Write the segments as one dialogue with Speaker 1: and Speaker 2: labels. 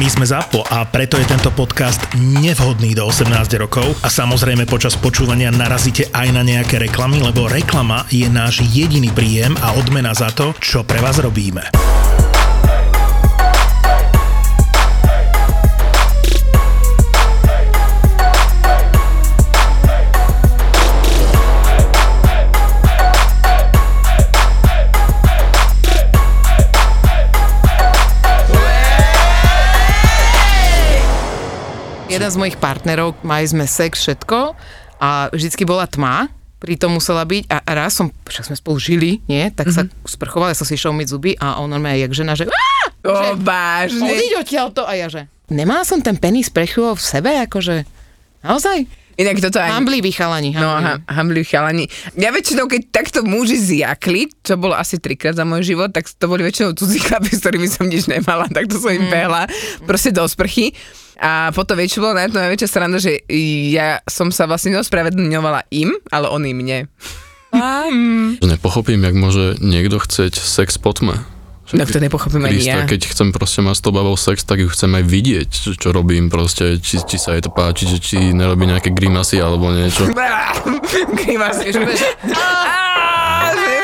Speaker 1: My sme ZAPO a preto je tento podcast nevhodný do 18 rokov a samozrejme počas počúvania narazíte aj na nejaké reklamy, lebo reklama je náš jediný príjem a odmena za to, čo pre vás robíme.
Speaker 2: Jeden z mojich partnerov, mali sme sex, všetko a vždycky bola tma, pritom musela byť a raz som, však sme spolu žili, nie, tak mm-hmm. sa sprchovala, ja som si išiel myť zuby a on normálne jak žena, že
Speaker 3: O, vážne.
Speaker 2: odiď odtiaľ to a ja že nemala som ten penis pre chvíľu v sebe, akože naozaj?
Speaker 3: Inak toto aj...
Speaker 2: Hambliví chalani.
Speaker 3: No,
Speaker 2: hambliví.
Speaker 3: ha, hambliví chalani. Ja väčšinou, keď takto muži zjakli, čo bolo asi trikrát za môj život, tak to boli väčšinou cudzí chlapi, s ktorými som nič nemala, tak to som im
Speaker 2: Mm.
Speaker 3: behla proste do sprchy. A potom väčšinou bola na to najväčšia sranda, že ja som sa vlastne neospravedlňovala im, ale oni mne.
Speaker 4: Nepochopím, jak môže niekto chceť sex po tme.
Speaker 3: No to nepochopím ani ja.
Speaker 4: keď chcem proste mať s tou babou sex, tak ju chcem aj vidieť, čo, čo robím proste, či, či sa jej to páči, či, či nerobí nejaké grimasy alebo niečo.
Speaker 3: Grimas, vieš, vieš. Á, že-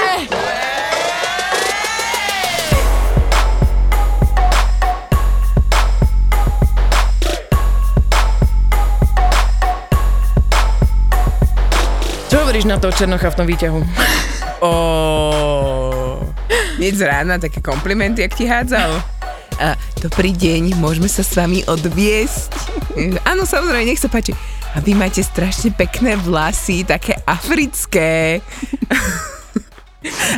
Speaker 2: Čo hovoríš na toho Černocha v tom výťahu?
Speaker 3: Ó, Z rána také komplimenty, jak ti hádzal. A, dobrý deň, môžeme sa s vami odviesť. Áno, samozrejme, nech sa páči. A vy máte strašne pekné vlasy, také africké.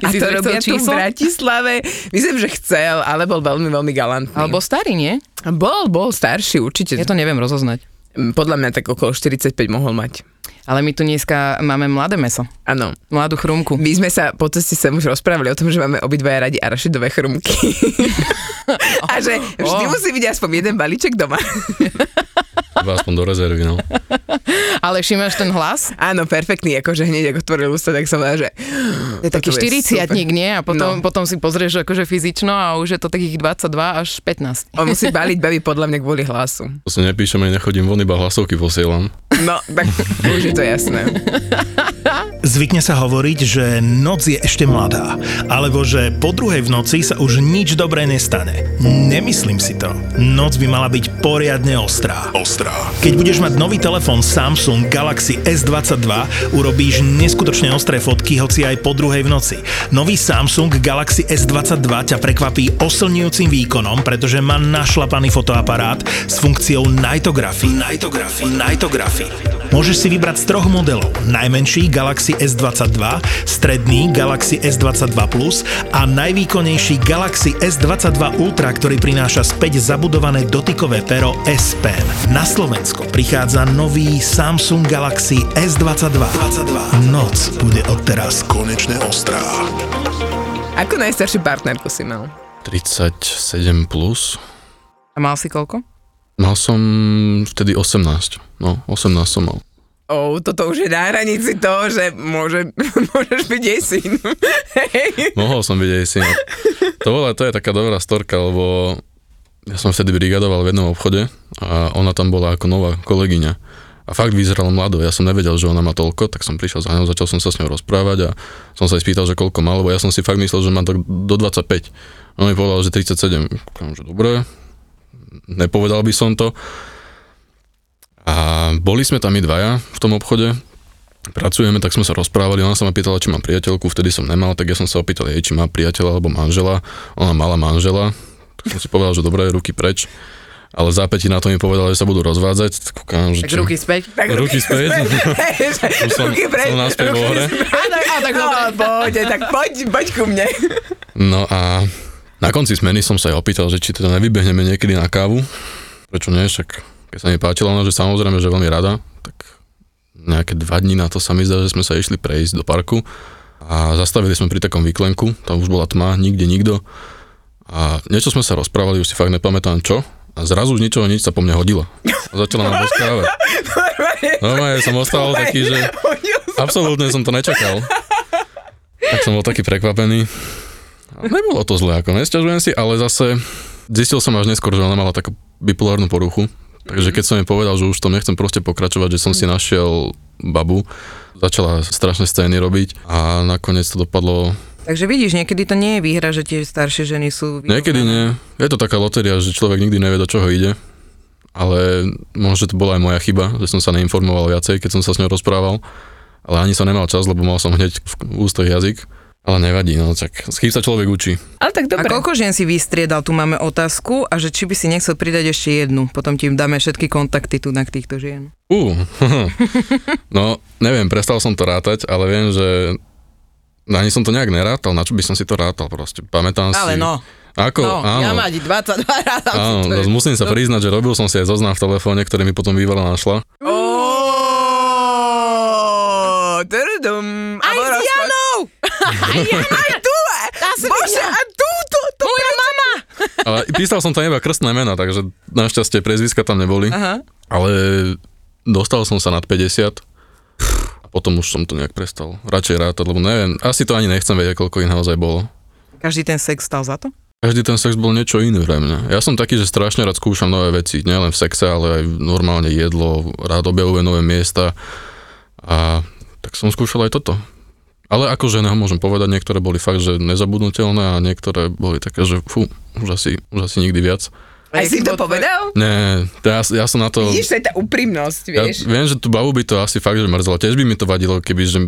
Speaker 3: A to robia tu v? Bratislave. Myslím, že chcel, ale bol veľmi, veľmi galantný.
Speaker 2: Alebo starý, nie?
Speaker 3: Bol, bol starší, určite.
Speaker 2: Ja to neviem rozoznať.
Speaker 3: Podľa mňa tak okolo 45 mohol mať.
Speaker 2: Ale my tu dneska máme mladé meso.
Speaker 3: Áno.
Speaker 2: Mladú chrumku.
Speaker 3: My sme sa po ceste sem už rozprávali o tom, že máme obidvaja radi arašidové chrumky. A že vždy
Speaker 2: Oh.
Speaker 3: musí byť aspoň jeden balíček doma.
Speaker 4: Aspoň do rezervy, no.
Speaker 2: Ale všimáš ten hlas?
Speaker 3: Áno, perfektný, akože hneď ako otvoril ústa, tak som že...
Speaker 2: Je taký 40 nie? A potom,
Speaker 3: No.
Speaker 2: potom si pozrieš akože fyzično a už je to takých 22 až 15.
Speaker 3: On musí baliť baby podľa mňa kvôli hlasu.
Speaker 4: To si nepíšem, aj nechodím von, iba hlasovky posielam.
Speaker 3: No, tak už je to jasné.
Speaker 1: Zvykne sa hovoriť, že noc je ešte mladá, alebo že po druhej v noci sa už nič dobré nestane. Nemyslím si to. Noc by mala byť poriadne ostrá. Ostrá. Keď budeš mať nový telefón Samsung Galaxy S22, urobíš neskutočne ostré fotky, hoci aj po druhej v noci. Nový Samsung Galaxy S22 ťa prekvapí oslňujúcim výkonom, pretože má našlapaný fotoaparát s funkciou Nightography. Nightography. Nightography. Môžeš si vybrať z troch modelov. Najmenší Galaxy S22, stredný Galaxy S22 Plus a najvýkonnejší Galaxy S22 Ultra, ktorý prináša späť zabudované dotykové pero S Pen. Na Slovensko prichádza nový Samsung Galaxy S22. 22. Noc bude odteraz konečne ostrá.
Speaker 3: Ako najstaršiu partnerku si mal?
Speaker 4: 37 plus.
Speaker 2: A mal si koľko?
Speaker 4: Mal som vtedy 18. No, 18 som mal.
Speaker 3: Oh, toto už je na hranici toho, že môže, môžeš byť jej syn.
Speaker 4: Mohol som byť aj syn. To, bola, to je taká dobrá storka, lebo ja som vtedy brigadoval v jednom obchode a ona tam bola ako nová kolegyňa. A fakt vyzerala mladou, ja som nevedel, že ona má toľko, tak som prišiel za ňou, začal som sa s ňou rozprávať a som sa jej spýtal, že koľko má, lebo ja som si fakt myslel, že má tak do 25. On mi povedal, že 37. Kám, že dobre, nepovedal by som to. A boli sme tam my dvaja v tom obchode, pracujeme, tak sme sa rozprávali, ona sa ma pýtala, či mám priateľku, vtedy som nemal, tak ja som sa opýtal jej, či má priateľa alebo manžela. Ona mala manžela, tak som si povedal, že dobré, ruky preč. Ale zápäti na to mi povedala, že sa budú rozvádzať, tak kúkam, že
Speaker 2: Tak ruky späť.
Speaker 3: Tak
Speaker 4: ruky späť. Už som-
Speaker 3: ruky preč,
Speaker 4: som naspäť vo
Speaker 3: ruky
Speaker 4: hre.
Speaker 3: späť.
Speaker 2: A tak, a tak
Speaker 3: No,
Speaker 2: dobre.
Speaker 3: poď, tak poď, poď ku mne.
Speaker 4: No a na konci smeny som sa jej opýtal, že či teda nevybehneme niekedy na kávu. Prečo nie, však keď sa mi páčila ona, že samozrejme, že veľmi rada, tak nejaké dva dní na to sa mi zdá, že sme sa išli prejsť do parku a zastavili sme pri takom výklenku, tam už bola tma, nikde nikto a niečo sme sa rozprávali, už si fakt nepamätám čo a zrazu z ničoho nič sa po mne hodila a začala ma boskávať. Normálne som ostal taký, že absolútne som to nečakal. Tak som bol taký prekvapený. A Nebolo to zlé, ako nesťažujem si, ale zase zistil som až neskôr, že ona mala takú bipolárnu poruchu, takže keď som jej povedal, že už to nechcem proste pokračovať, že som si našiel babu, začala strašné scény robiť a nakoniec to dopadlo
Speaker 2: Takže vidíš, niekedy to nie je výhra, že tie staršie ženy sú...
Speaker 4: Niekedy nie. Je to taká lotéria, že človek nikdy nevie, do čoho ide. Ale možno, to bola aj moja chyba, že som sa neinformoval viacej, keď som sa s ňou rozprával. Ale ani som nemal čas, lebo mal som hneď v ústoch jazyk. Ale nevadí, no tak z sa človek učí.
Speaker 3: Ale tak
Speaker 2: A
Speaker 3: dobre.
Speaker 2: koľko žien si vystriedal? Tu máme otázku a že či by si nechcel pridať ešte jednu. Potom ti dáme všetky kontakty tu na týchto žien.
Speaker 4: Uh, no neviem, prestal som to rátať, ale viem, že ani som to nejak nerátal, na čo by som si to rátal proste. Pamätám si.
Speaker 2: Ale no,
Speaker 4: Ako,
Speaker 2: no,
Speaker 4: áno.
Speaker 2: ja mať 22 rád.
Speaker 4: Áno, no, musím sa priznať, že robil som si aj zoznam v telefóne, ktorý mi potom bývala našla.
Speaker 3: Ó, tudum.
Speaker 2: Aj s Janou!
Speaker 3: Aj tu! Bože, a túto! To
Speaker 2: Moja mama!
Speaker 4: Ale písal som tam iba krstné mena, takže našťastie prezviska tam neboli.
Speaker 2: Aha.
Speaker 4: Ale dostal som sa nad 50 a potom už som to nejak prestal radšej rátať, lebo neviem, asi to ani nechcem vedieť, koľko ich naozaj bolo.
Speaker 2: Každý ten sex stal za to?
Speaker 4: Každý ten sex bol niečo iné pre mňa. Ja som taký, že strašne rád skúšam nové veci, nielen v sexe, ale aj normálne jedlo, rád objavujem nové miesta a tak som skúšal aj toto. Ale ako žena môžem povedať, niektoré boli fakt, že nezabudnutelné a niektoré boli také, že fú, už asi, už asi nikdy viac.
Speaker 3: Aj si to povedal?
Speaker 4: Nie, to ja, ja som na to...
Speaker 3: Vidíš, to je tá úprimnosť,
Speaker 4: Ja
Speaker 3: vieš.
Speaker 4: viem, že tú babu by to asi fakt, že mrzelo. Tiež by mi to vadilo, keby, že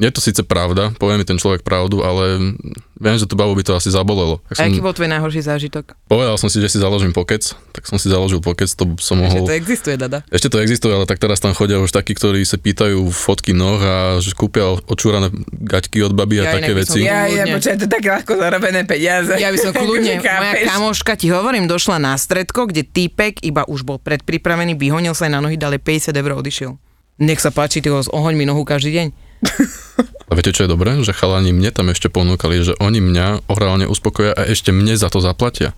Speaker 4: je to síce pravda, povie mi ten človek pravdu, ale viem, že tú babu by to asi zabolelo. Tak
Speaker 2: A
Speaker 4: som,
Speaker 2: aký bol tvoj najhorší zážitok?
Speaker 4: povedal som si, že si založím pokec, tak som si založil pokec, to som mohol...
Speaker 2: to existuje, dada.
Speaker 4: Ešte to existuje, ale tak teraz tam chodia už takí, ktorí sa pýtajú fotky noh a že kúpia očúrané gaťky od baby a
Speaker 2: Ja
Speaker 4: také veci.
Speaker 2: ja-
Speaker 3: Ja, počkaj, to tak ľahko zarobené peniaze.
Speaker 2: Ja by som kľudne, moja kamoška, ti hovorím, došla na stredko, kde týpek iba už bol predpripravený, vyhonil sa aj na nohy, dali 50 eur odišiel. Nech sa páči, ty ho ohoň mi nohu každý deň.
Speaker 4: A viete, čo je dobré? Že chalani mne tam ešte ponúkali, že oni mňa orálne uspokoja a ešte mne za to zaplatia.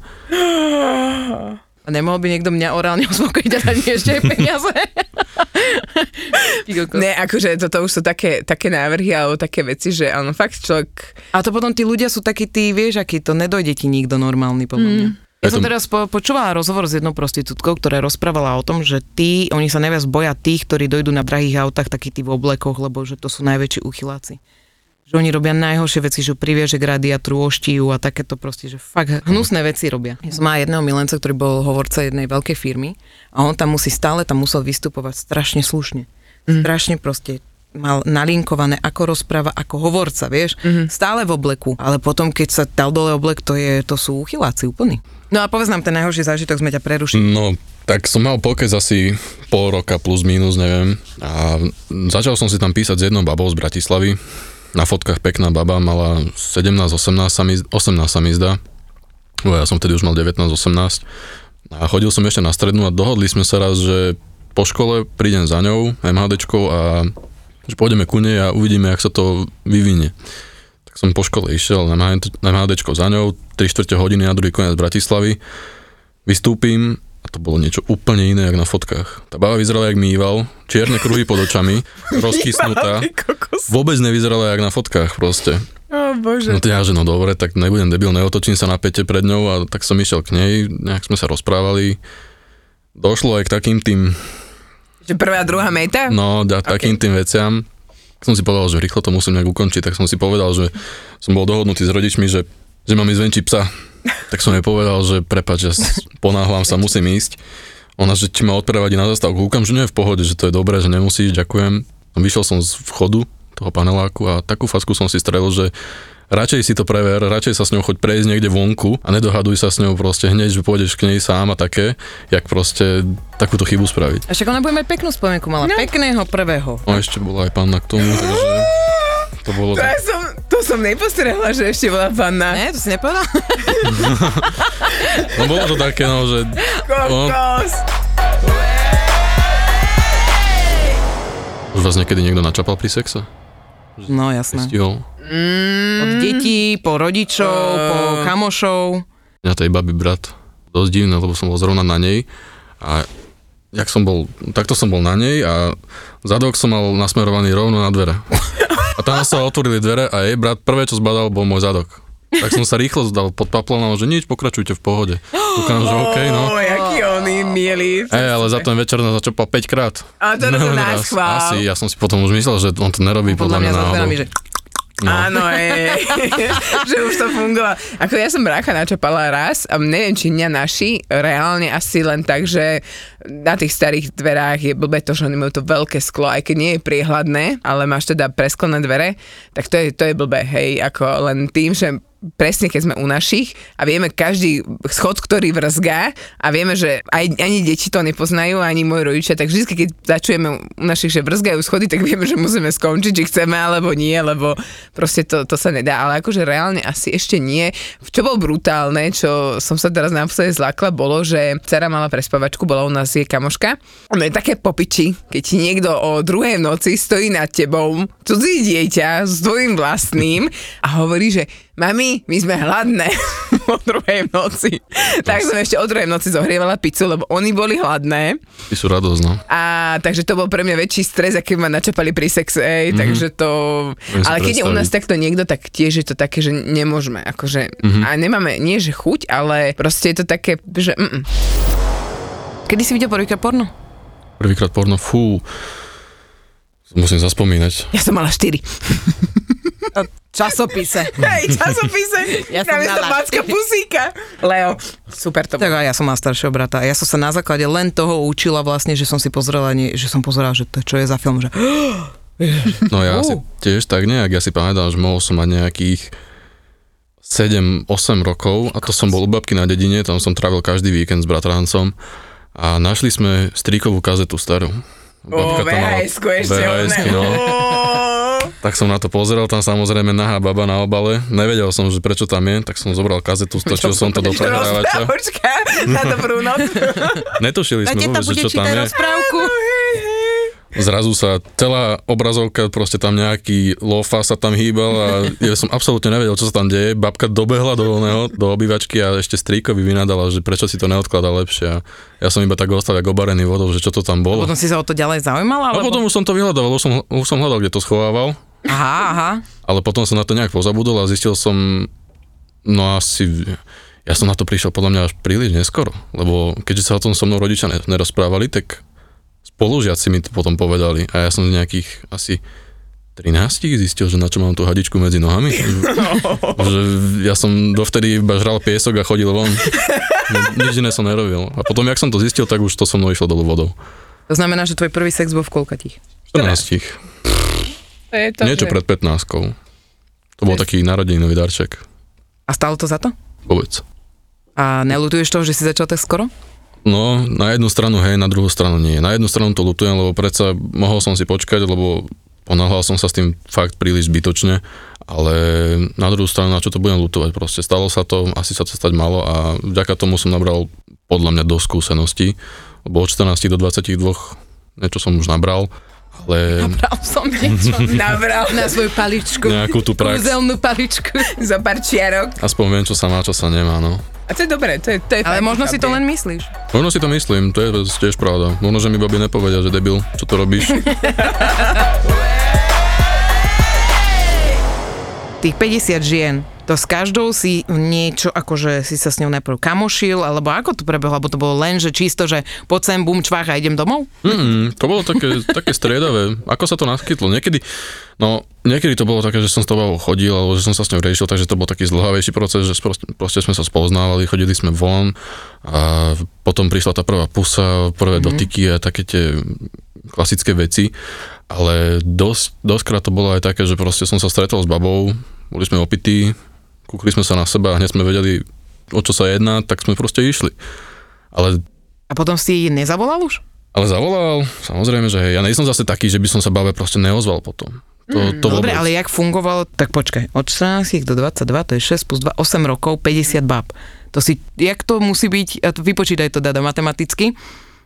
Speaker 2: A nemohol by niekto mňa orálne uspokojiť a dať mi ešte aj peniaze?
Speaker 3: Ne, akože toto už sú také, také návrhy alebo také veci, že áno, fakt človek...
Speaker 2: A to potom tí ľudia sú takí, tí, vieš, aký to nedojde ti nikto normálny, podľa mňa. Ja som teraz po, počúvala rozhovor s jednou prostitútkou, ktorá rozprávala o tom, že tí, oni sa najviac boja tých, ktorí dojdú na drahých autách, takí tí v oblekoch, lebo že to sú najväčší uchyláci. Že oni robia najhoršie veci, že privieže k radiatru, oštíjú a takéto proste, že fakt hnusné veci robia. Ja som mala jedného milenca, ktorý bol hovorca jednej veľkej firmy a on tam musí stále tam musel vystupovať strašne slušne. Strašne proste mal nalinkované, ako rozpráva, ako hovorca, vieš, stále v obleku. Ale potom, keď sa dal dole oblek, to, je, to sú uchyláci úplní. No a povedz nám ten najhorší zážitok, sme ťa prerušili.
Speaker 4: No, tak som mal pokec asi pol roka plus minus, neviem. A začal som si tam písať s jednou babou z Bratislavy. Na fotkách pekná baba, mala 17-18 sa mi, 18 sa mi zdá. Bo ja som vtedy už mal 19-18. A chodil som ešte na strednú a dohodli sme sa raz, že po škole prídem za ňou, MHDčkou a že pôjdeme ku nej a uvidíme, jak sa to vyvinie. Tak som po škole išiel na MHD na MHDčko za ňou, 3 čtvrte hodiny na druhý koniec Bratislavy, vystúpim a to bolo niečo úplne iné, jak na fotkách. Tá baba vyzerala jak mýval, čierne kruhy pod očami, rozkysnutá, vôbec nevyzerala jak na fotkách proste.
Speaker 3: Ó, bože.
Speaker 4: No ja, že no dobre, tak nebudem debil, neotočím sa na pete pred ňou a tak som išiel k nej, nejak sme sa rozprávali. Došlo aj k takým tým,
Speaker 3: Že prvá, druhá meta?
Speaker 4: no, da, takým tým veciam. Som si povedal, že rýchlo to musím nejak ukončiť, tak som si povedal, že som bol dohodnutý s rodičmi, že, že mám ísť venčiť psa. Tak som jej povedal, že prepač, že ponáhľam sa, musím ísť. Ona, že či ma odprevadí na zastávku, kúkam, že nie je v pohode, že to je dobré, že nemusíš, ďakujem. Vyšiel som z vchodu toho paneláku a takú fasku som si strelil, že radšej si to prever, radšej sa s ňou choď prejsť niekde vonku a nedohaduj sa s ňou proste hneď, že pôjdeš k nej sám a také, jak proste takúto chybu spraviť.
Speaker 2: A však ona bude mať peknú spomienku, mala
Speaker 3: No.
Speaker 2: pekného prvého.
Speaker 4: No ešte bola aj panna k tomu, takže to bolo...
Speaker 3: To, ja som, to som nepostrehla, že ešte bola panna.
Speaker 2: Ne, to si nepovedal?
Speaker 4: No bolo to také, no, že...
Speaker 3: Kokos.
Speaker 4: už vás niekedy niekto načapal pri sexe?
Speaker 2: No jasné.
Speaker 4: Stihol?
Speaker 2: Od detí, po rodičov, po kamošov.
Speaker 4: Mňa tej baby brat dosť divné, lebo som bol zrovna na nej a jak som bol, takto som bol na nej a zadok som mal nasmerovaný rovno na dvere. A tam sa otvorili dvere a jej brat prvé, čo zbadal, bol môj zadok. Tak som sa rýchlo zdal pod paplonom, že nič, pokračujte v pohode. Dúkam, že OK, no.
Speaker 3: Ó, jaký on milý.
Speaker 4: Hej, ale za ten večer nás začapal 5 krát.
Speaker 3: A to na
Speaker 4: raz.
Speaker 3: schvál.
Speaker 4: Asi, ja som si potom už myslel, že on to nerobí
Speaker 2: Podľa
Speaker 4: podľa,
Speaker 2: mňa
Speaker 4: mňa náhodou.
Speaker 2: že
Speaker 4: No.
Speaker 3: Áno, je, že už to fungovalo. Ako ja som brácha načapala raz a neviem, či mňa naši reálne asi len tak, že na tých starých dverách je blbé to, že oni majú to veľké sklo, aj keď nie je priehľadné, ale máš teda presklené dvere, tak to je, to je blbé, hej, ako len tým, že presne keď sme u našich a vieme každý schod, ktorý vrzgá a vieme, že aj, ani deti to nepoznajú, ani moji rodičia, tak vždy, keď začujeme u našich, že vrzgajú schody, tak vieme, že musíme skončiť, či chceme alebo nie, lebo proste to, to sa nedá. Ale akože reálne asi ešte nie. Čo bolo brutálne, čo som sa teraz naposledy zlakla, bolo, že dcera mala prespavačku, bola u nás jej kamoška. Ono je také popiči, keď ti niekto o druhej noci stojí nad tebou, cudzí dieťa s tvojim vlastným a hovorí, že mami, my sme hladné o druhej v noci. Tak som ešte o druhej v noci zohrievala pizzu, lebo oni boli hladné.
Speaker 4: Ty sú radosť, no.
Speaker 3: A takže to bol pre mňa väčší stres, aký ma načapali pri sexe, mm-hmm. takže to...
Speaker 4: Si
Speaker 3: Ale keď je u nás takto niekto, tak tiež je to také, že nemôžeme, akože...
Speaker 4: Mhm.
Speaker 3: Mm-hmm. A nemáme, nie že chuť, ale proste je to také, že... Mm-mm.
Speaker 2: Kedy si videl prvýkrát porno?
Speaker 4: Prvýkrát porno, fú. Musím zaspomínať.
Speaker 3: Ja som mala 4.
Speaker 2: Časopise.
Speaker 3: Hej, časopise.
Speaker 2: Ja som
Speaker 3: namiesto Macka. Pusíka. Leo, super to
Speaker 2: Tak
Speaker 3: bolo.
Speaker 2: a ja som mal staršieho brata a ja som sa na základe len toho učila vlastne, že som si pozrela, že som pozerala, že to čo je za film, že
Speaker 4: No ja
Speaker 2: Ú.
Speaker 4: si tiež tak nejak, ja si pamätám, že mohol som mať nejakých 7-8 rokov a to som bol u babky na dedine, tam som trávil každý víkend s bratrancom a našli sme stríkovú kazetu starú.
Speaker 3: Ó, VHS-ku ešte.
Speaker 4: VHS-ky, no. Tak som na to pozeral, tam samozrejme nahá baba na obale. Nevedel som, že prečo tam je, tak som zobral kazetu, stočil som to do prehrávača.
Speaker 3: Na dobrú noc.
Speaker 4: Netušili sme vôbec, že čo tam je.
Speaker 2: rozprávku.
Speaker 4: Zrazu sa celá obrazovka, proste tam nejaký lofa sa tam hýbal a ja som absolútne nevedel, čo sa tam deje. Babka dobehla do, oného, do obývačky a ešte strýkovi vynadala, že prečo si to neodkladá lepšie. A ja som iba tak ostal ako obarený vodou, že čo to tam bolo.
Speaker 2: Potom si sa o to ďalej zaujímala?
Speaker 4: A
Speaker 2: Alebo...
Speaker 4: potom už som to vyhľadával, už som, už som hľadal, kde to schovával,
Speaker 2: Aha, aha.
Speaker 4: ale potom som na to nejak pozabudol a zistil som, no asi, ja som na to prišiel podľa mňa až príliš neskoro, lebo keďže sa o tom so mnou rodičia ne- nerozprávali, tak spolužiaci mi to potom povedali a ja som z nejakých asi 13 zistil, že na čo mám tú hadičku medzi nohami. že ja som dovtedy iba žral piesok a chodil von. Ni- Nič iné som nerobil. A potom, jak som to zistil, tak už to so mnou išlo dolu vodou.
Speaker 2: To znamená, že tvoj prvý sex bol v koľkatých?
Speaker 4: 14.
Speaker 3: To je to,
Speaker 4: Niečo
Speaker 3: že-
Speaker 4: pred 15. To bol taký narodeninový darček.
Speaker 2: A stalo to za to?
Speaker 4: Povedz.
Speaker 2: A nelutuješ toho, že si začal tak skoro?
Speaker 4: No, na jednu stranu hej, na druhú stranu nie. Na jednu stranu to lutujem, lebo predsa mohol som si počkať, lebo ponáhľal som sa s tým fakt príliš zbytočne, ale na druhú stranu, na čo to budem lutovať, proste stalo sa to, asi sa to stať malo a vďaka tomu som nabral podľa mňa dosť skúseností, lebo od 14 do 22 niečo som už nabral, ale
Speaker 2: Bral som niečo
Speaker 3: Nabral
Speaker 2: na svoju paličku.
Speaker 4: nejakú tú prax,
Speaker 2: Kúzelnú paličku.
Speaker 3: za pár čiarok.
Speaker 4: aspoň viem, čo sa má, čo sa nemá, no.
Speaker 3: A to je dobré, to je, to je
Speaker 2: Ale
Speaker 3: fajn,
Speaker 2: možno si to len myslíš.
Speaker 4: Možno si to myslím, to je tiež pravda. Možno, že mi babi nepovedia, že debil, čo to robíš.
Speaker 2: Tých 50 žien, to s každou si niečo, akože si sa s ňou najprv kamošil, alebo ako to prebehlo, alebo to bolo len, že čisto, že poď sem, bum, čvách a idem domov?
Speaker 4: Mm, to bolo také, také striedavé. Ako sa to naskytlo? Niekedy, no, niekedy to bolo také, že som s tou chodil, alebo že som sa s ňou riešil, takže to bol taký zdlhavejší proces, že proste, proste sme sa spoznávali, chodili sme von a potom prišla tá prvá pusa, prvé mm-hmm. dotyky a také tie klasické veci, ale dosť, dosťkrát to bolo aj také, že proste som sa stretol s babou, boli sme opití, kúkli sme sa na seba a hneď sme vedeli, o čo sa jedná, tak sme proste išli. Ale
Speaker 2: A potom si nezavolal už?
Speaker 4: ale zavolal, samozrejme, že hej, ja nie som zase taký, že by som sa babe proste neozval potom. To, to
Speaker 2: Dobre,
Speaker 4: vôbec.
Speaker 2: ale jak fungovalo, tak počkaj, od 14 do 22, to je 6 plus 2, 8 rokov, 50 bab. To si, jak to musí byť, vypočítaj to dada matematicky,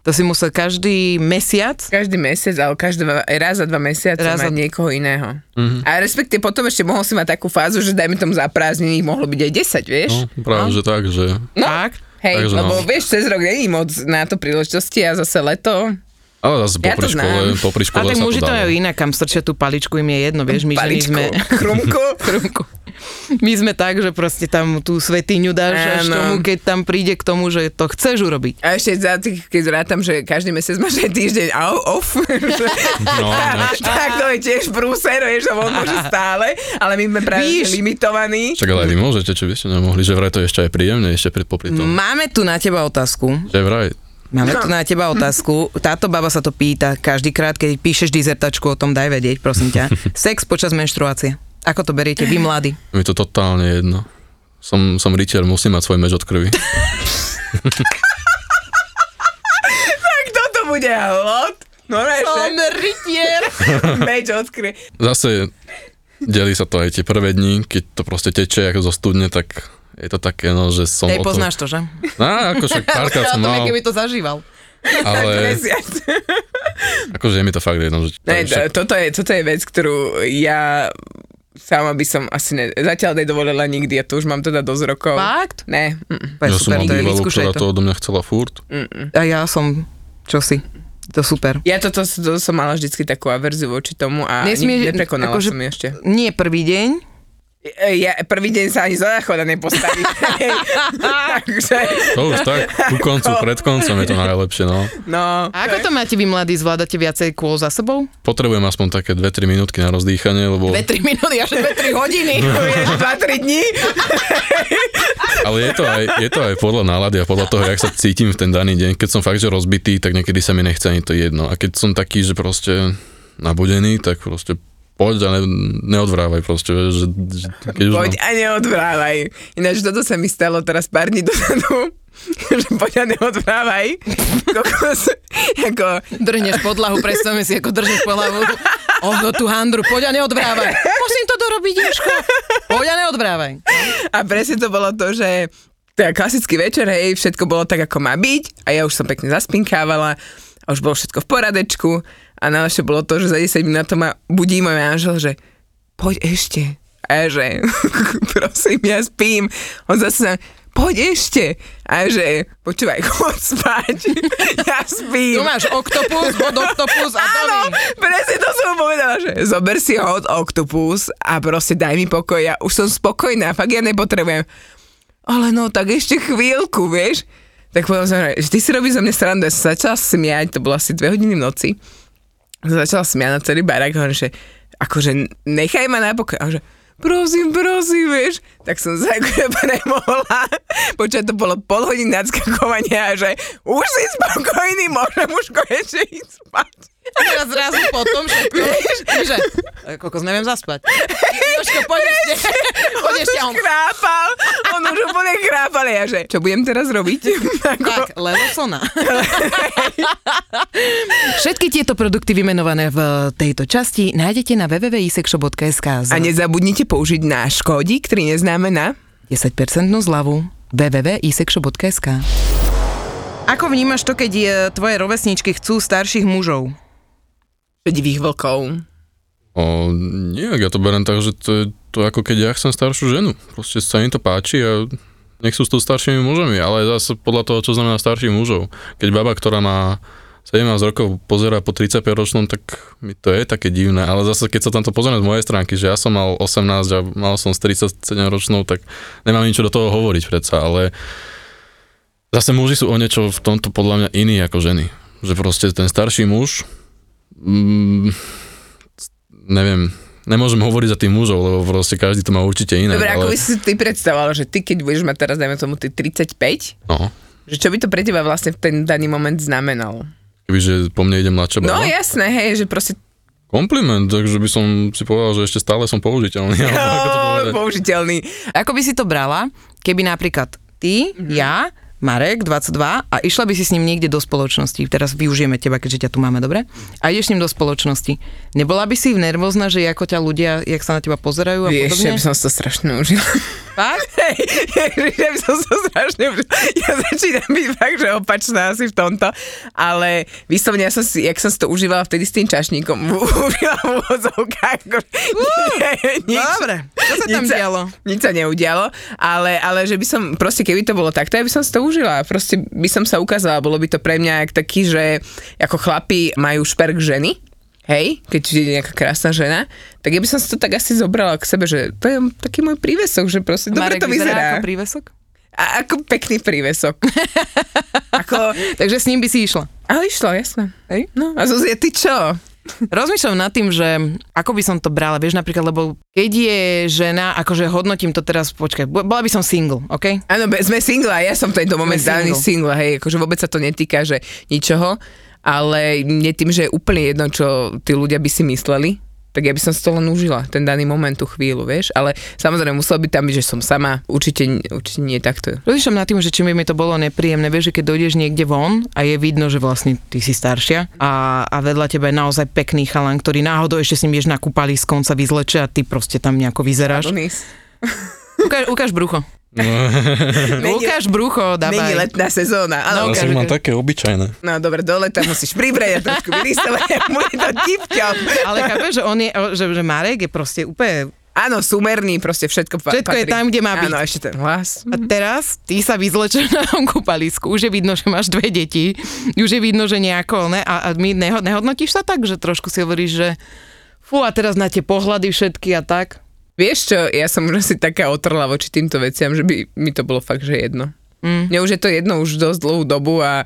Speaker 2: to si musel každý mesiac,
Speaker 3: Každý mesiac, ale každý raz za dva mesiace
Speaker 2: Raz
Speaker 3: mať
Speaker 2: za-
Speaker 3: niekoho iného.
Speaker 4: Mhm.
Speaker 3: A respektíve potom ešte mohol si mať takú fázu, že dajme tomu za prázdniny mohlo byť aj 10, vieš?
Speaker 4: No, práve, že tak, že...
Speaker 3: No.
Speaker 2: tak,
Speaker 3: Hej,
Speaker 4: Takže
Speaker 3: lebo
Speaker 4: no.
Speaker 3: vieš, cez rok není moc na to príležitosti a zase leto.
Speaker 4: Ale zase
Speaker 3: Ja
Speaker 4: popri
Speaker 3: to
Speaker 4: škole, popri
Speaker 2: a
Speaker 4: škole
Speaker 2: tak
Speaker 4: sa
Speaker 2: muži
Speaker 4: to
Speaker 2: majú inak, kam strčia tú paličku, im je jedno, vieš, my ženy
Speaker 3: Paličku,
Speaker 2: sme...
Speaker 3: chrumku.
Speaker 2: Chrumku. My sme tak, že proste tam tú svetiňu dáš až
Speaker 3: Áno.
Speaker 2: tomu, keď tam príde k tomu, že to chceš urobiť.
Speaker 3: A ešte za tých, keď rátam, že každý mesiac máš aj týždeň au- off.
Speaker 4: No, no.
Speaker 3: tak to je tiež prúser, vieš, on môže stále, ale my sme práve
Speaker 2: Víš.
Speaker 3: limitovaní.
Speaker 4: Však ale aj vy môžete, čo by ste nemohli, že vraj to je ešte aj príjemne, ešte pri, popri tom.
Speaker 2: Máme tu na teba otázku.
Speaker 4: Že vraj,
Speaker 2: Máme tu na teba otázku. Táto baba sa to pýta každýkrát, keď píšeš dizertačku o tom, daj vedieť, prosím ťa. Sex počas menštruácie. Ako to beriete vy mladí?
Speaker 4: mi to totálne jedno. Som, som rytier, musím mať svoj meč od krvi.
Speaker 3: Tak toto bude hlod. No ne,
Speaker 2: rytier.
Speaker 3: meč odkry.
Speaker 4: Zase delí sa to aj tie prvé dni, keď to proste teče ako zo studne, tak je to také, no, že som
Speaker 2: Hej, poznáš to, že?
Speaker 4: No, ako však párkrát som mal,
Speaker 2: keby to zažíval.
Speaker 4: ale akože je mi to fakt jedno, že...
Speaker 3: Ne,
Speaker 4: však-
Speaker 3: to, toto, je, toto je vec, ktorú ja sama by som asi ne, zatiaľ nedovolila nikdy a to už mám teda dosť rokov.
Speaker 2: Fakt?
Speaker 3: Ne, mm,
Speaker 2: To
Speaker 4: ja som
Speaker 2: super,
Speaker 4: mal
Speaker 2: to je,
Speaker 4: bývalú, ktorá
Speaker 2: to.
Speaker 4: to odo mňa chcela furt.
Speaker 2: A ja som, čo si, to super.
Speaker 3: ja toto, to som mala vždycky takú averziu voči tomu a
Speaker 2: Nesmie-
Speaker 3: neprekonala
Speaker 2: akože-
Speaker 3: som ešte.
Speaker 2: Nie prvý deň,
Speaker 3: Ja prvý deň sa ani zo záchoda nepostaví. Takže,
Speaker 4: To už tak, ku koncu, pred koncom je to najlepšie, no.
Speaker 3: no.
Speaker 2: A ako to máte vy mladí, zvládate viacej kôl za sebou?
Speaker 4: Potrebujem aspoň také 2-3 minútky na rozdýchanie, lebo...
Speaker 2: 2-3 minúty, až 2-3 hodiny.
Speaker 3: Vieš, 2-3 dní.
Speaker 4: Ale je to, aj, je to aj podľa nálady a podľa toho, jak sa cítim v ten daný deň. Keď som fakt, že rozbitý, tak niekedy sa mi nechce ani to jedno. A keď som taký, že proste nabudený, tak proste poď a ne, neodvrávaj proste, vieš, že, že keď už
Speaker 3: Poď a neodvrávaj. Ináč toto sa mi stalo teraz pár dní dozadu. že poď a neodvrávaj. Kokos, ako,
Speaker 2: Drhneš podlahu, predstavme si, ako drhneš podlahu. Oho, tú handru, poď a neodvrávaj. Musím to dorobiť, Ješko. Poď a neodvrávaj.
Speaker 3: A presne to bolo to, že teda klasický večer, hej, všetko bolo tak, ako má byť a ja už som pekne zaspinkávala a už bolo všetko v poradečku a najlepšie bolo to, že za 10 minút to ma budí môj manžel, že poď ešte. A ja, že prosím, ja spím. On zase sa, poď ešte. A že počúvaj, chod spať. ja spím.
Speaker 2: Tu máš oktopus, hod oktopus a
Speaker 3: Áno, presne to som povedala, že zober si hod Octopus a proste daj mi pokoj, ja už som spokojná, fakt ja nepotrebujem. Ale no, tak ešte chvíľku, vieš. Tak povedal som, že ty si robíš za mňa srandu, ja som začala smiať, to bolo asi dve hodiny v noci. Začala smiať na celý barak, hovorím, že akože nechaj ma na pokoj. A že, prosím, prosím, vieš. Tak som sa akože premohla. Počkaj, to bolo pol hodiny nadskakovania a že už si spokojný, môžem už konečne ísť spať.
Speaker 2: A teraz zrazu potom všetko. Že, e, kokos, neviem zaspať. Jožko, poď ešte. Poď ešte. On,
Speaker 3: Chrápal, on už úplne chrápal. Ja že, čo budem teraz robiť?
Speaker 2: Tak, Levosona. Všetky tieto produkty vymenované v tejto časti nájdete na www.isexshop.sk
Speaker 3: a
Speaker 2: za
Speaker 3: nezabudnite použiť náš kódik, ktorý neznáme na
Speaker 2: 10% zľavu www.isexshop.sk Ako vnímaš to, keď je, tvoje rovesničky chcú starších mužov?
Speaker 3: Divých vlkov.
Speaker 4: O, nejak, ja to beriem tak, že to je to ako keď ja chcem staršiu ženu. Proste sa im to páči a nech sú s tou staršími mužami, ale zase podľa toho, čo znamená starších mužov. Keď baba, ktorá má 17 rokov, pozera po 35 ročnom, tak mi to je také divné, ale zase keď sa tam to pozrieme z mojej stránky, že ja som mal 18 a mal som s 37 ročnou, tak nemám ničo do toho hovoriť predsa, ale zase muži sú o niečo v tomto podľa mňa iní ako ženy. Že proste ten starší muž mm, neviem, nemôžem hovoriť za tých mužov, lebo proste každý to má určite iné.
Speaker 3: Dobre, ako
Speaker 4: ale,
Speaker 3: by si ty predstavoval, že ty keď budeš mať teraz, dajme tomu, ty 35,
Speaker 4: no,
Speaker 3: že čo by to pre teba vlastne v ten daný moment znamenalo?
Speaker 4: kebyže po mne ide mladšia
Speaker 3: No jasné, hej, že proste
Speaker 4: Kompliment, takže by som si povedal, že ešte stále som použiteľný. alebo ako
Speaker 3: použiteľný.
Speaker 2: Ako by si to brala, keby napríklad ty,
Speaker 3: Mhm.
Speaker 2: ja, Marek, 22 a išla by si s ním niekde do spoločnosti. Teraz využijeme teba, keďže ťa tu máme, dobre? A ideš s ním do spoločnosti. Nebola by si nervózna, že ako ťa ľudia, jak sa na teba pozerajú a
Speaker 3: Vieš,
Speaker 2: podobne?
Speaker 3: by som to strašne užila.
Speaker 2: Fakt?
Speaker 3: Hej, ja by som sa strašne. Ja začínam byť fakt, že opačná asi v tomto, ale vyslovene ja som si, jak som si to užívala vtedy s tým čašníkom, užila v úvodzovkách.
Speaker 2: Dobre, čo sa tam
Speaker 3: nič sa-
Speaker 2: dialo?
Speaker 3: Nič sa neudialo, ale, ale že by som, proste keby to bolo takto, ja by som si to užila. Proste by som sa ukázala, bolo by to pre mňa jak taký, že ako chlapi majú šperk ženy, hej, keď je nejaká krásna žena, tak ja by som si to tak asi zobrala k sebe, že to je taký môj prívesok, že proste dobre to
Speaker 2: vyzerá ako prívesok?
Speaker 3: A ako pekný prívesok. ako,
Speaker 2: Takže s ním by si išla.
Speaker 3: ale išlo, jasné.
Speaker 2: Hej?
Speaker 3: No, a Zuzia, ty čo?
Speaker 2: Rozmýšľam nad tým, že ako by som to brala, vieš, napríklad, lebo keď je žena, akože hodnotím to teraz, počkaj, bo- bola by som single, OK?
Speaker 3: Áno, sme single a ja som tento momentálny
Speaker 2: single.
Speaker 3: single, hej, akože vôbec sa to netýka, že ničoho, ale mne tým, že je úplne jedno, čo tí ľudia by si mysleli, tak ja by som si to len užila, ten daný moment, tú chvíľu, vieš, ale samozrejme muselo by tam byť, že som sama, určite, určite nie takto.
Speaker 2: Rozmýšľam nad tým, že či by mi to bolo nepríjemné, vieš, že keď dojdeš niekde von a je vidno, že vlastne ty si staršia a, a vedľa teba je naozaj pekný chalan, ktorý náhodou ešte s ním vieš na kúpalisku, on sa vyzleče a ty proste tam nejako vyzeráš.
Speaker 3: Adonis.
Speaker 2: Ukáž, ukáž brucho. ukáž brucho,
Speaker 3: Není
Speaker 2: dávaj.
Speaker 3: letná sezóna, ale
Speaker 2: No,
Speaker 4: Ja
Speaker 3: ukáž.
Speaker 4: som mám také obyčajné.
Speaker 3: No dobre, do leta musíš pribrať a trošku vyrysovať bude to tipťom.
Speaker 2: Ale chápeš, že on je, že, že Marek je proste úplne...
Speaker 3: Áno, sumerný, proste všetko pa-
Speaker 2: Všetko je tam, kde má byť.
Speaker 3: Áno, ešte ten hlas.
Speaker 2: A teraz ty sa vyzlečeš na tom kúpalisku, už je vidno, že máš dve deti, už je vidno, že nejako, ne? A, a my neho, nehodnotíš sa tak, že trošku si hovoríš, že fú, a teraz na tie pohľady všetky a tak.
Speaker 3: Vieš čo, ja som už asi taká otrla voči týmto veciam, že by mi to bolo fakt, že jedno.
Speaker 2: Mm.
Speaker 3: Mne už je to jedno už dosť dlhú dobu a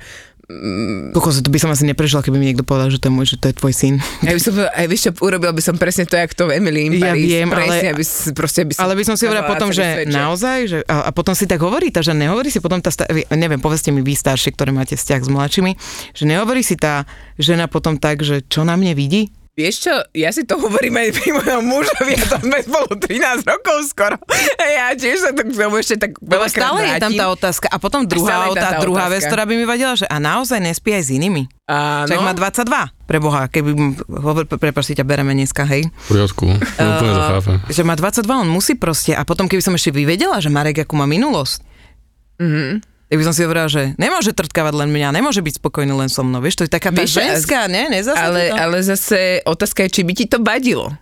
Speaker 2: Kokos, to by som asi neprežila, keby mi niekto povedal, že to je môj, že to je tvoj syn.
Speaker 3: ja by som, aj vieš čo, urobil by som presne to, jak to v Emily in
Speaker 2: Ja
Speaker 3: Paris.
Speaker 2: viem, ale-
Speaker 3: presne, aby, si- proste by som,
Speaker 2: Ale by som si hovorila potom, že
Speaker 3: svet,
Speaker 2: naozaj, že, a, a potom si tak hovorí tá, že nehovorí si potom tá, neviem, povedzte mi vy staršie, ktoré máte vzťah s mladšími, že nehovorí si tá žena potom tak, že čo na mne vidí?
Speaker 3: Vieš čo, ja si to hovorím aj pri mojom mužovi, a to sme spolu 13 rokov skoro. A ja tiež sa to k tomu ešte tak veľakrát
Speaker 2: stále je tam
Speaker 3: vrátim.
Speaker 2: tá otázka. A potom druhá,
Speaker 3: tam
Speaker 2: tá,
Speaker 3: tá
Speaker 2: druhá vec, ktorá by mi vadila, že a naozaj nespí aj s inými.
Speaker 3: Áno.
Speaker 2: Čak má 22, pre Boha, keby, hovor, prepáč, si ťa bereme dneska, hej.
Speaker 4: V poriadku, úplne to chápem.
Speaker 2: Že má 22, on musí proste. A potom, keby som ešte vyvedela, že Marek, akú má minulosť,
Speaker 3: Mhm.
Speaker 2: Tak by som si hovorila, že nemôže trtkávať len mňa, nemôže byť spokojný len so mnou. Vieš, to je taká tá ženská, ne? Nezasadí
Speaker 3: Ale,
Speaker 2: to?
Speaker 3: ale zase otázka je, či by ti to vadilo.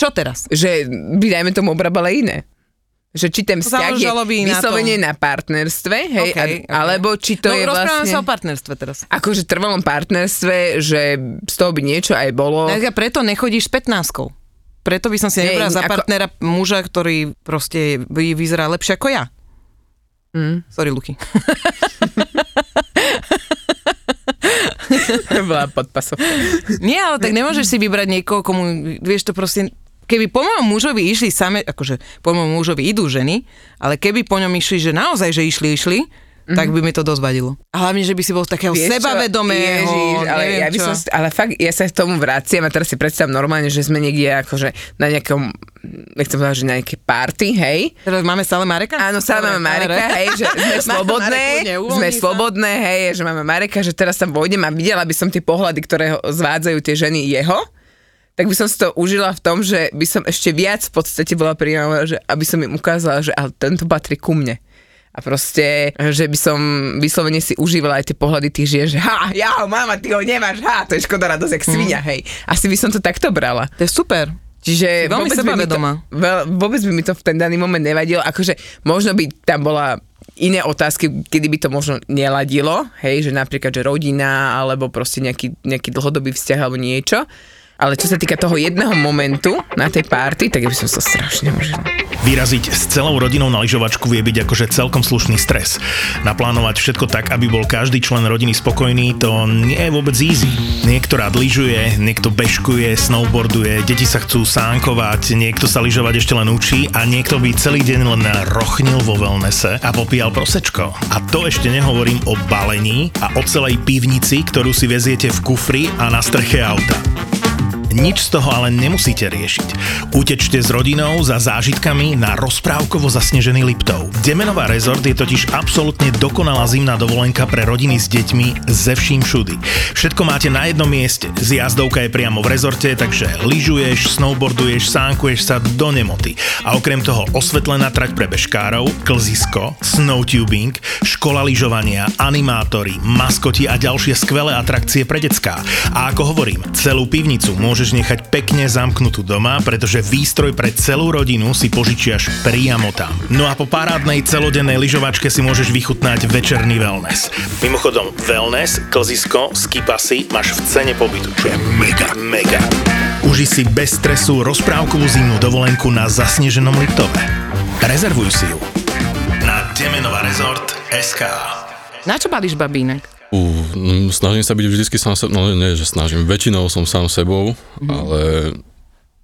Speaker 2: Čo teraz?
Speaker 3: Že by, dajme tomu, obrabale iné. Že či ten vzťah je
Speaker 2: na
Speaker 3: vyslovene
Speaker 2: tom.
Speaker 3: na partnerstve, hej, a,
Speaker 2: okej.
Speaker 3: alebo či to
Speaker 2: no,
Speaker 3: je vlastne...
Speaker 2: sa o partnerstve teraz.
Speaker 3: Akože trvalom partnerstve, že z toho by niečo aj bolo.
Speaker 2: Tak a preto nechodíš s 15 Preto by som si nebrala za
Speaker 3: ako-
Speaker 2: partnera muža, ktorý proste vy- vyzerá lepšie ako ja.
Speaker 3: Mm.
Speaker 2: Sorry, Luky.
Speaker 3: Bola podpasovka.
Speaker 2: Nie, ale tak nemôžeš si vybrať niekoho, komu, vieš to proste, keby po mojom mužovi išli same, akože po mojom mužovi idú ženy, ale keby po ňom išli, že naozaj, že išli, išli, mm-hmm. tak by mi to dosť vadilo. A hlavne, že by si bol takého
Speaker 3: Vieš
Speaker 2: sebavedomého,
Speaker 3: Ježiš, ale, ja by
Speaker 2: čo.
Speaker 3: som, ale fakt, ja sa k tomu vraciam a teraz si predstavím normálne, že sme niekde akože na nejakom, nechcem povedať, že na nejakej party, hej,
Speaker 2: Teraz máme stále Mareka?
Speaker 3: Áno, stále máme Mareka, hej, že sme slobodné, sme slobodné, hej, že máme Mareka, že teraz tam vojdem a videla by som tie pohľady, ktoré ho zvádzajú tie ženy jeho, tak by som si to užila v tom, že by som ešte viac v podstate bola príjemná, že aby som im ukázala, že ale tento patrí ku mne. A proste, že by som vyslovene si užívala aj tie pohľady tých žien, že ha, ja ho mám a ty ho nemáš, ha, to je škoda radosť, jak svinia, hej. Asi by som to takto brala.
Speaker 2: To je super.
Speaker 3: Čiže
Speaker 2: veľmi
Speaker 3: vôbec by, mi to, veľ, vôbec by mi to v ten daný moment nevadilo. Akože možno by tam bola iné otázky, kedy by to možno neladilo, hej, že napríklad, že rodina, alebo proste nejaký, nejaký dlhodobý vzťah alebo niečo. Ale čo sa týka toho jedného momentu na tej party, tak by som sa strašne užila.
Speaker 1: Vyraziť s celou rodinou na lyžovačku vie byť akože celkom slušný stres. Naplánovať všetko tak, aby bol každý člen rodiny spokojný, to nie je vôbec easy. Niekto lyžuje, niekto bežkuje, snowboarduje, deti sa chcú sánkovať, niekto sa lyžovať ešte len učí a niekto by celý deň len rochnil vo wellnesse a popíjal prosečko. A to ešte nehovorím o balení a o celej pivnici, ktorú si veziete v kufri a na streche auta. Nič z toho ale nemusíte riešiť. Utečte s rodinou za zážitkami na rozprávkovo zasnežený Liptov. Demenová rezort je totiž absolútne dokonalá zimná dovolenka pre rodiny s deťmi ze vším všudy. Všetko máte na jednom mieste. Zjazdovka je priamo v rezorte, takže lyžuješ, snowboarduješ, sánkuješ sa do nemoty. A okrem toho osvetlená trať pre bežkárov, klzisko, snowtubing, škola lyžovania, animátory, maskoti a ďalšie skvelé atrakcie pre decká. A ako hovorím, celú pivnicu môžete môžeš nechať pekne zamknutú doma, pretože výstroj pre celú rodinu si požičiaš priamo tam. No a po parádnej celodennej lyžovačke si môžeš vychutnať večerný wellness. Mimochodom, wellness, klzisko, skipasy máš v cene pobytu, čo je mega, mega. Uži si bez stresu rozprávkovú zimnú dovolenku na zasneženom Liptove. Rezervuj si ju na rezort SK.
Speaker 2: Na čo balíš babínek?
Speaker 4: Uh, mm, snažím sa byť vždycky sám sebou, no nie, že snažím, väčšinou som sám sebou, mm-hmm. ale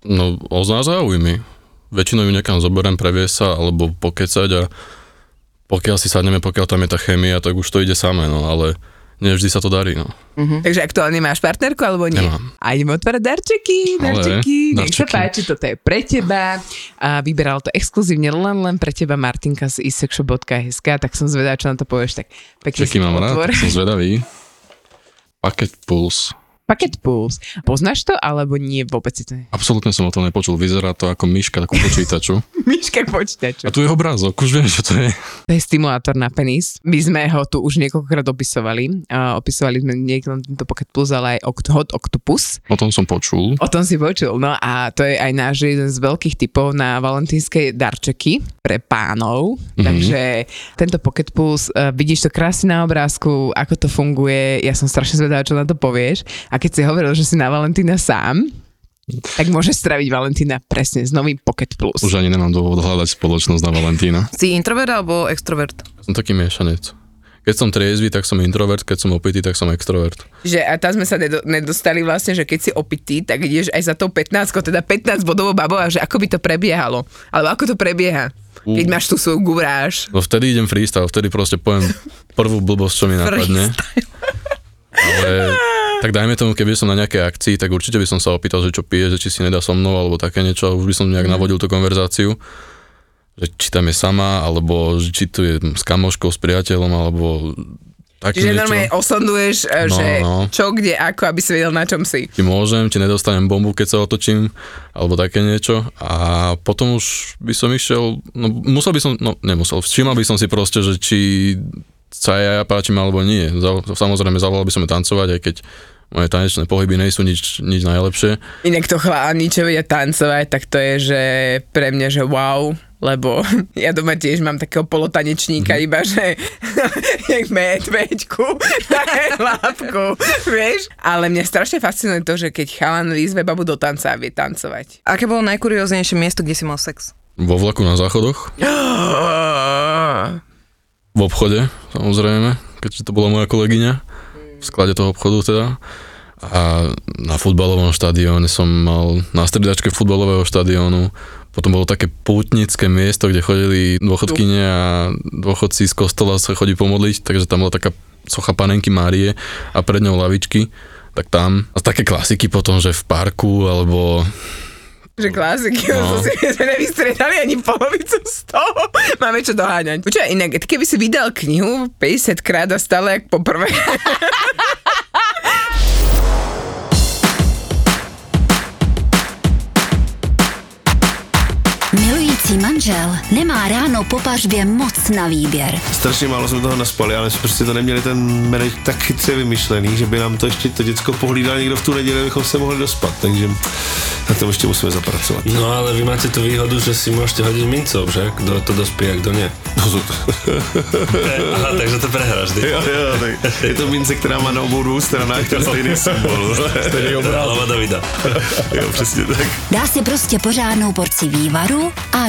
Speaker 4: no oznázajú mi. Väčšinou ju niekam zoberiem, previe sa, alebo pokecať a pokiaľ si sadneme, pokiaľ tam je tá chémia, tak už to ide samé, no ale nie vždy sa to darí, no.
Speaker 3: Uh-huh. Takže aktuálne máš partnerku alebo nie?
Speaker 4: Nemám.
Speaker 3: A ideme otvárať darčeky,
Speaker 4: Ale,
Speaker 3: darčeky, nech sa
Speaker 4: darčeky.
Speaker 3: páči, toto je pre teba. A vyberal to exkluzívne len, len pre teba Martinka z isexshop.sk, tak som zvedá, čo na to povieš, tak pekne
Speaker 4: Čeky mám rád, som zvedavý. Paket Puls.
Speaker 3: Paket Pulse. Poznáš to, alebo nie vôbec si to?
Speaker 4: Absolútne som o tom nepočul. Vyzerá to ako myška takú počítaču.
Speaker 3: Myška počítaču.
Speaker 4: A tu je obrázok, už viem, čo to je.
Speaker 3: To je stimulátor na penis. My sme ho tu už niekoľkokrát opisovali. Uh, opisovali sme niekto tento Pocket Plus, ale aj Oct- Hot Octopus.
Speaker 4: O tom som počul.
Speaker 3: O tom si počul, no a to je aj náš jeden z veľkých typov na valentínske darčeky pre pánov. Mm-hmm. Takže tento Pocket Plus, uh, vidíš to krásne na obrázku, ako to funguje, ja som strašne zvedavá, čo na to povieš. A keď si hovoril, že si na Valentína sám, tak môžeš straviť Valentína presne s novým Pocket Plus.
Speaker 4: Už ani nemám dôvod hľadať spoločnosť na Valentína.
Speaker 2: Si introvert alebo extrovert?
Speaker 4: Som taký miešanec. Keď som triezvy, tak som introvert, keď som opitý, tak som extrovert.
Speaker 3: Že a tam sme sa nedo, nedostali vlastne, že keď si opitý, tak ideš aj za tou 15, teda 15 bodovou babou a že ako by to prebiehalo. Alebo ako to prebieha. Keď máš tú svoju guráž.
Speaker 4: No vtedy idem freestyle, vtedy proste poviem prvú blbosť, čo mi napadne. Ale tak dajme tomu, keby som na nejakej akcii, tak určite by som sa opýtal, že čo pije, že či si nedá so mnou, alebo také niečo, už by som nejak navodil tú konverzáciu. Že či tam je sama, alebo že či tu je s kamoškou, s priateľom, alebo také
Speaker 3: Čiže normálne osonduješ, e,
Speaker 4: No,
Speaker 3: že
Speaker 4: no.
Speaker 3: čo, kde, ako, aby si vedel, na čom si.
Speaker 4: či môžem, či nedostanem bombu, keď sa otočím, alebo také niečo. A potom už by som išiel, no musel by som, no nemusel, všímal by som si proste, že či sa ja páčim alebo nie. Samozrejme, zavolal by som ju tancovať, aj keď moje tanečné pohyby nie sú nič, nič najlepšie.
Speaker 3: Inak to chlani, čo vedia tancovať, tak to je, že pre mňa, že wow, lebo ja doma tiež mám takého polotanečníka,
Speaker 4: Mhm.
Speaker 3: iba že jak medveďku na hlavku, vieš? Ale mňa strašne fascinuje to, že keď chalan výzve babu do tanca a vie tancovať.
Speaker 2: Aké bolo najkurióznejšie miesto, kde si mal sex?
Speaker 4: Vo vlaku na záchodoch, v obchode, samozrejme, keďže to bola moja kolegyňa, v sklade toho obchodu teda. A na futbalovom štadióne som mal na striedačke futbalového štadiónu. Potom bolo také pútnické miesto, kde chodili dôchodkyne a dôchodci z kostola sa chodí pomodliť, takže tam bola taká socha panenky Márie a pred ňou lavičky, tak tam. A také klasiky potom, že v parku alebo
Speaker 3: Že klasiky, no.
Speaker 4: No.
Speaker 3: si že nevystriedali ani polovicu z toho. Máme čo doháňať. Počúvaj, inak, keby si vydal knihu 50 krát a stále jak poprvé.
Speaker 5: Milující manžel nemá ráno po pařbě moc na výběr.
Speaker 6: Strašně málo jsme toho naspali, ale jsme prostě to neměli ten manage tak chytře vymyšlený, že by nám to ještě to děcko pohlídal někdo v tu neděli, abychom se mohli dospat, takže na tom ještě musíme zapracovat.
Speaker 7: No ale vy máte tú výhodu, že si môžete hodiť mincov, že? Kto to dospie a kto nie.
Speaker 6: No, to,
Speaker 7: Aha, takže to prehráš, ty.
Speaker 6: jo, jo, tak je to mince, která má na obou dvou stranách ten stejný symbol.
Speaker 7: Stejný Hlava Davida.
Speaker 6: jo, přesně tak.
Speaker 5: Dá si prostě pořádnou porci vývaru a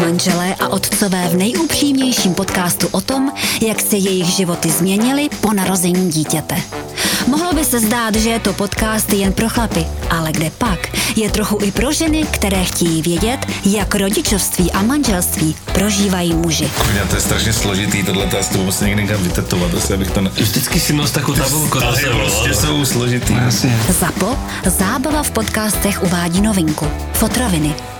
Speaker 5: Manželé a otcové v nejupřímnějším podcastu o tom, jak se jejich životy změnily po narození dítěte. Mohlo by se zdát, že je to podcast jen pro chlapy, ale kde pak? Je trochu i pro ženy, které chtějí vědět, jak rodičovství a manželství prožívají muži.
Speaker 6: Kurňa, to je strašně složitý, tohle to já tebou musím někde někam vytetovat, asi abych to ne...
Speaker 7: Vždycky si nos takú tabulku za sebou.
Speaker 6: prostě jsou složitý.
Speaker 5: Zapo, zábava v podcastech uvádí novinku. Fotroviny.